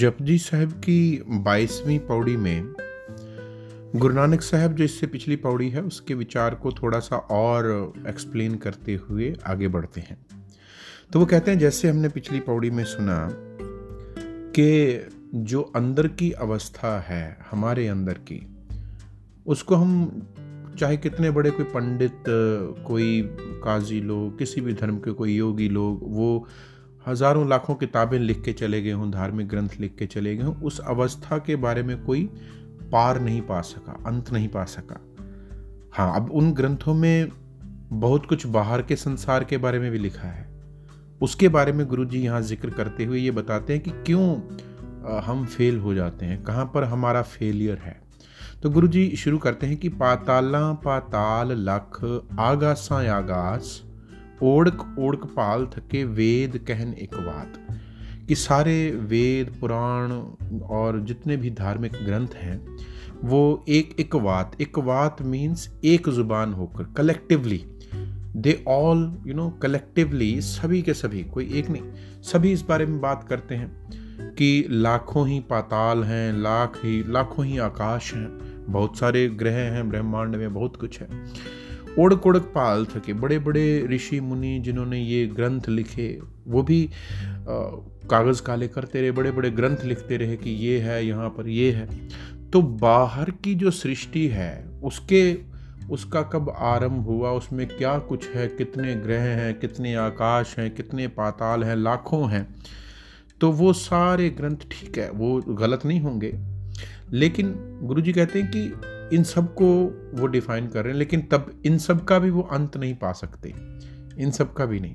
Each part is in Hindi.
जपजी साहब की बाईसवीं पौड़ी में गुरु नानक साहब जो इससे पिछली पौड़ी है, उसके विचार को थोड़ा सा और एक्सप्लेन करते हुए आगे बढ़ते हैं। तो वो कहते हैं, जैसे हमने पिछली पौड़ी में सुना कि जो अंदर की अवस्था है, हमारे अंदर की, उसको हम चाहे कितने बड़े कोई पंडित, कोई काजी लोग, किसी भी धर्म के कोई योगी लोग, वो हज़ारों लाखों किताबें लिख के चले गए हों, धार्मिक ग्रंथ लिख के चले गए हों, उस अवस्था के बारे में कोई पार नहीं पा सका, अंत नहीं पा सका। हाँ अब उन ग्रंथों में बहुत कुछ बाहर के संसार के बारे में भी लिखा है। उसके बारे में गुरु जी यहाँ ज़िक्र करते हुए ये बताते हैं कि क्यों हम फेल हो जाते हैं, कहाँ पर हमारा फेलियर है। तो गुरु जी शुरू करते हैं कि पाताला पाताल लख आगासा आगास ओढ़क ओढ़क पाल थके वेद कहन एक बात कि सारे वेद, पुराण और जितने भी धार्मिक ग्रंथ हैं, वो एक एक बात एक बात मीन्स एक ज़ुबान होकर collectively they all you know collectively सभी के सभी, कोई एक नहीं, सभी इस बारे में बात करते हैं कि लाखों ही पाताल हैं, लाख ही, लाखों ही आकाश हैं, बहुत सारे ग्रह हैं, ब्रह्मांड में बहुत कुछ है। ओढ़क ओढ़क पाल थके। बड़े बड़े ऋषि मुनि जिन्होंने ये ग्रंथ लिखे, वो भी कागज़ काले करते रहे बड़े बड़े ग्रंथ लिखते रहे कि ये है, यहाँ पर ये है। तो बाहर की जो सृष्टि है, उसके, उसका कब आरंभ हुआ, उसमें क्या कुछ है, कितने ग्रह हैं, कितने आकाश हैं, कितने पाताल हैं, लाखों हैं तो वो सारे ग्रंथ ठीक है, वो गलत नहीं होंगे। लेकिन गुरु जी कहते हैं कि इन सबको वो डिफाइन कर रहे हैं, लेकिन तब इन सब का भी वो अंत नहीं पा सकते। इन सब का भी नहीं।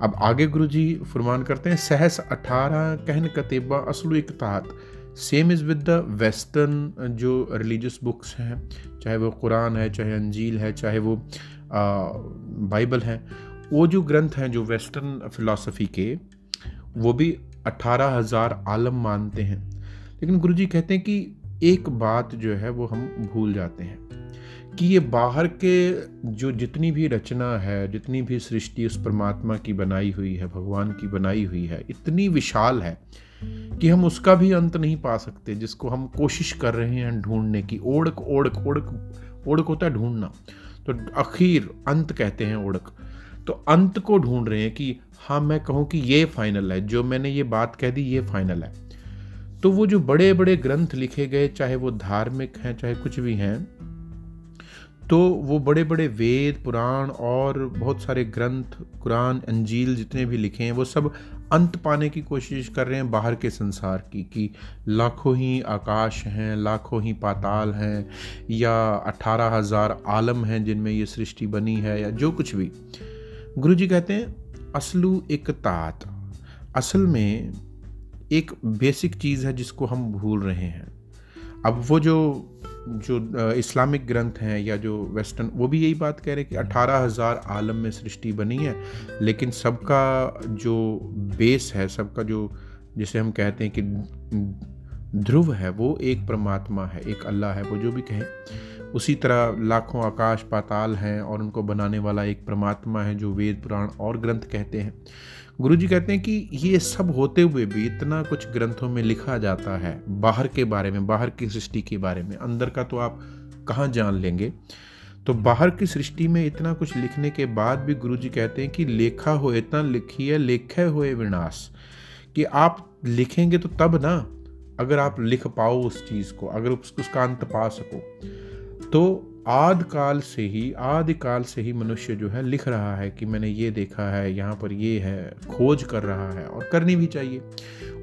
अब आगे गुरु जी फरमान करते हैं, सहस अठारह, कहन कतेबा, असलु इकतात same is with the western जो रिलीजियस बुक्स हैं, चाहे वो कुरान है, चाहे अंजील है, चाहे वो बाइबल है, वो जो ग्रंथ हैं, जो वेस्टर्न फिलॉसफी के, वो भी अठारह हज़ार आलम मानते हैं। लेकिन गुरु जी कहते हैं कि एक बात जो है वो हम भूल जाते हैं कि ये बाहर के जो जितनी भी रचना है, जितनी भी सृष्टि उस परमात्मा की बनाई हुई है, भगवान की बनाई हुई है, इतनी विशाल है कि हम उसका भी अंत नहीं पा सकते, जिसको हम कोशिश कर रहे हैं ढूँढने की। ओढ़क ओढ़क ओढ़क ओढ़क होता है ढूंढना। तो आखिर अंत कहते हैं ओढ़क तो अंत को ढूंढ रहे हैं कि हाँ मैं कहूँ कि ये फाइनल है, जो मैंने ये बात कह दी, ये फाइनल है। तो वो जो बड़े बड़े ग्रंथ लिखे गए, चाहे वो धार्मिक हैं, चाहे कुछ भी हैं तो वो बड़े बड़े वेद, पुराण और बहुत सारे ग्रंथ, कुरान, अंजील जितने भी लिखे हैं, वो सब अंत पाने की कोशिश कर रहे हैं बाहर के संसार की, कि लाखों ही आकाश हैं, लाखों ही पाताल हैं, या अठारह हज़ार आलम हैं जिनमें ये सृष्टि बनी है, या जो कुछ भी। गुरु जी कहते हैं, असलू एक तात। असल में एक बेसिक चीज़ है जिसको हम भूल रहे हैं। अब वो जो जो इस्लामिक ग्रंथ हैं या जो वेस्टर्न, वो भी यही बात कह रहे हैं कि अठारह हज़ार आलम में सृष्टि बनी है, लेकिन सबका जो बेस है, सबका जो, जिसे हम कहते हैं कि ध्रुव है, वो एक परमात्मा है, एक अल्लाह है, वो जो भी कहें। उसी तरह लाखों आकाश पाताल हैं और उनको बनाने वाला एक परमात्मा है जो वेद, पुराण और ग्रंथ कहते हैं। गुरु जी कहते हैं कि ये सब होते हुए भी इतना कुछ ग्रंथों में लिखा जाता है, बाहर के बारे में, बाहर की सृष्टि के बारे में। अंदर का तो आप कहाँ जान लेंगे? तो बाहर की सृष्टि में इतना कुछ लिखने के बाद भी गुरु जी कहते हैं कि लेखा हो इतना लिखिए लेखे हुए विनाश। कि आप लिखेंगे तो तब ना, अगर आप लिख पाओ उस चीज़ को, अगर उसका अंत पा सको। तो आद काल से ही आदि काल से ही मनुष्य जो है लिख रहा है कि मैंने ये देखा है, यहाँ पर ये है, खोज कर रहा है और करनी भी चाहिए।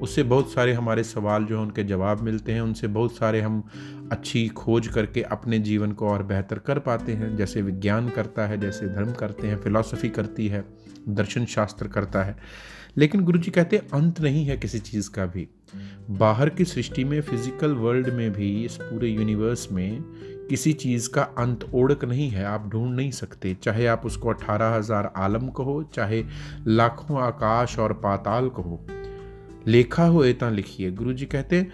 उससे बहुत सारे हमारे सवाल जो हैं उनके जवाब मिलते हैं, उनसे बहुत सारे हम अच्छी खोज करके अपने जीवन को और बेहतर कर पाते हैं। जैसे विज्ञान करता है, जैसे धर्म करते हैं, फिलॉसफी करती है, दर्शन शास्त्र करता है। लेकिन गुरु जी कहते हैं, अंत नहीं है किसी चीज़ का भी। बाहर की सृष्टि में, फ़िज़िकल वर्ल्ड में भी, इस पूरे यूनिवर्स में किसी चीज़ का अंत ओढ़क नहीं है, आप ढूंढ नहीं सकते। चाहे आप उसको अठारह हज़ार आलम कहो, चाहे लाखों आकाश और पाताल कहो। लेखा हो इतना लिखिए। गुरु जी कहते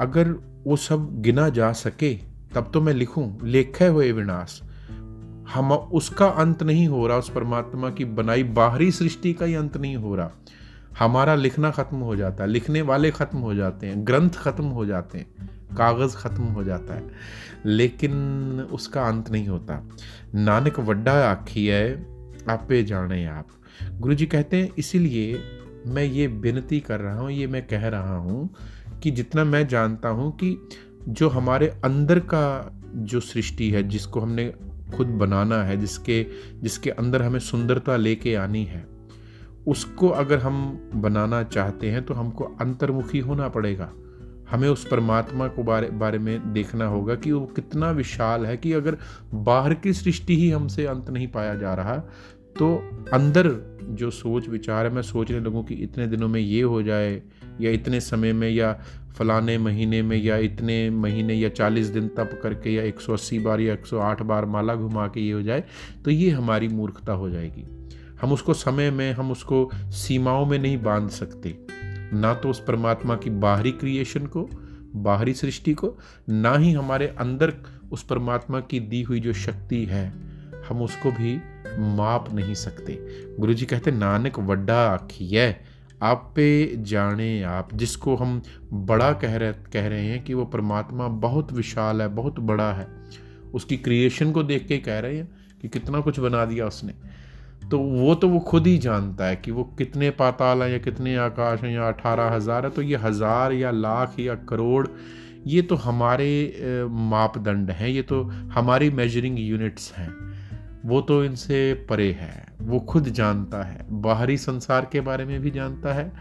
अगर वो सब गिना जा सके, तब तो मैं लिखूं। लेखे हुए विनाश। हम, उसका अंत नहीं हो रहा, उस परमात्मा की बनाई बाहरी सृष्टि का ही अंत नहीं हो रहा। हमारा लिखना ख़त्म हो जाता है। लिखने वाले ख़त्म हो जाते हैं। ग्रंथ ख़त्म हो जाते हैं। कागज़ ख़त्म हो जाता है। लेकिन उसका अंत नहीं होता। नानक वड्डा आखी है, आपे जाने आप। गुरु जी कहते हैं, इसीलिए मैं ये विनती कर रहा हूँ, ये मैं कह रहा हूँ कि जितना मैं जानता हूँ कि जो हमारे अंदर का जो सृष्टि है, जिसको हमने खुद बनाना है, जिसके जिसके अंदर हमें सुंदरता लेके आनी है, उसको अगर हम बनाना चाहते हैं तो हमको अंतर्मुखी होना पड़ेगा। हमें उस परमात्मा को बारे बारे में देखना होगा कि वो कितना विशाल है कि अगर बाहर की सृष्टि ही हमसे अंत नहीं पाया जा रहा तो अंदर जो सोच विचार है, मैं सोचने लगूँ कि इतने दिनों में ये हो जाए, या इतने समय में, या फलाने महीने में, या इतने महीने या चालीस दिन तप करके, या 180 बार या 108 बार माला घुमा के ये हो जाए तो ये हमारी मूर्खता हो जाएगी। हम उसको समय में, हम उसको सीमाओं में नहीं बाँध सकते। ना तो उस परमात्मा की बाहरी क्रिएशन को, बाहरी सृष्टि को, ना ही हमारे अंदर उस परमात्मा की दी हुई जो शक्ति है, हम उसको भी माप नहीं सकते। गुरु जी कहते नानक, वड्डा आखिए आप पे जाने आप। जिसको हम बड़ा कह रहे कह रहे हैं कि वो परमात्मा बहुत विशाल है, बहुत बड़ा है। उसकी क्रिएशन को देख के कह रहे हैं कि कितना कुछ बना दिया उसने। तो वो तो वो खुद ही जानता है कि वो कितने पाताल हैं या कितने आकाश हैं या अठारह हज़ार है तो ये हज़ार या लाख या करोड़, ये तो हमारे मापदंड हैं, ये तो हमारी मेजरिंग यूनिट्स हैं। वो तो इनसे परे है, वो खुद जानता है, बाहरी संसार के बारे में भी जानता है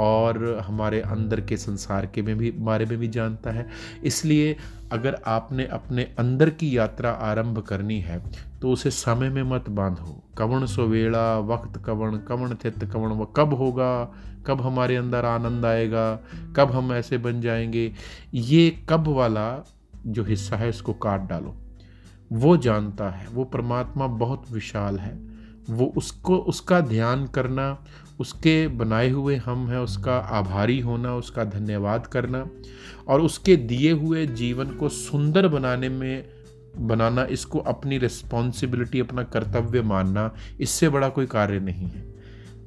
और हमारे अंदर के संसार के में भी, बारे में भी जानता है। इसलिए अगर आपने अपने अंदर की यात्रा आरंभ करनी है तो उसे समय में मत बांधो। कवण सो वेड़ा वक्त कवण कवण थित कवण वो कब होगा? कब हमारे अंदर आनंद आएगा? कब हम ऐसे बन जाएँगे? ये कब वाला जो हिस्सा है, इसको काट डालो। वो जानता है, वो परमात्मा बहुत विशाल है। वो उसको, उसका ध्यान करना, उसके बनाए हुए हम हैं, उसका आभारी होना, उसका धन्यवाद करना और उसके दिए हुए जीवन को सुंदर बनाने में, बनाना, इसको अपनी रिस्पॉन्सिबिलिटी अपना कर्तव्य मानना, इससे बड़ा कोई कार्य नहीं है।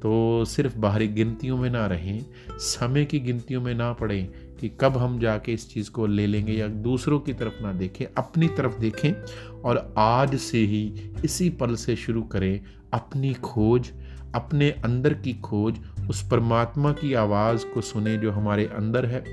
तो सिर्फ़ बाहरी गिनतियों में ना रहें, समय की गिनतियों में ना पड़ें कि कब हम जाके इस चीज़ को ले लेंगे या दूसरों की तरफ़ ना देखें, अपनी तरफ़ देखें और आज से ही इसी पल से शुरू करें अपनी खोज, अपने अंदर की खोज, उस परमात्मा की आवाज़ को सुने जो हमारे अंदर है।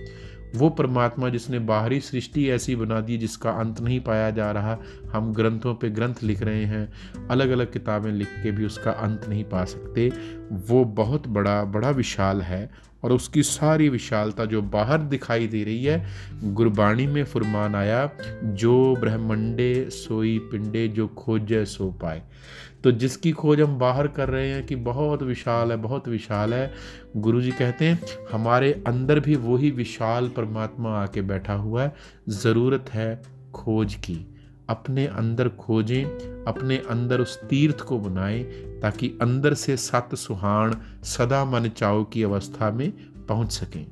वो परमात्मा जिसने बाहरी सृष्टि ऐसी बना दी जिसका अंत नहीं पाया जा रहा, हम ग्रंथों पे ग्रंथ लिख रहे हैं अलग अलग किताबें लिख के भी उसका अंत नहीं पा सकते। वो बहुत बड़ा बड़ा विशाल है और उसकी सारी विशालता जो बाहर दिखाई दे रही है, गुरबाणी में फुरमान आया, जो ब्रह्मंडे सोई पिंडे, जो खोजे सो पाए. तो जिसकी खोज हम बाहर कर रहे हैं कि बहुत विशाल है, बहुत विशाल है गुरु जी कहते हैं, हमारे अंदर भी वही विशाल परमात्मा आके बैठा हुआ है, ज़रूरत है खोज की। अपने अंदर खोजें अपने अंदर उस तीर्थ को बनाएँ ताकि अंदर से सत सुहाण सदा मन चाओ की अवस्था में पहुँच सकें।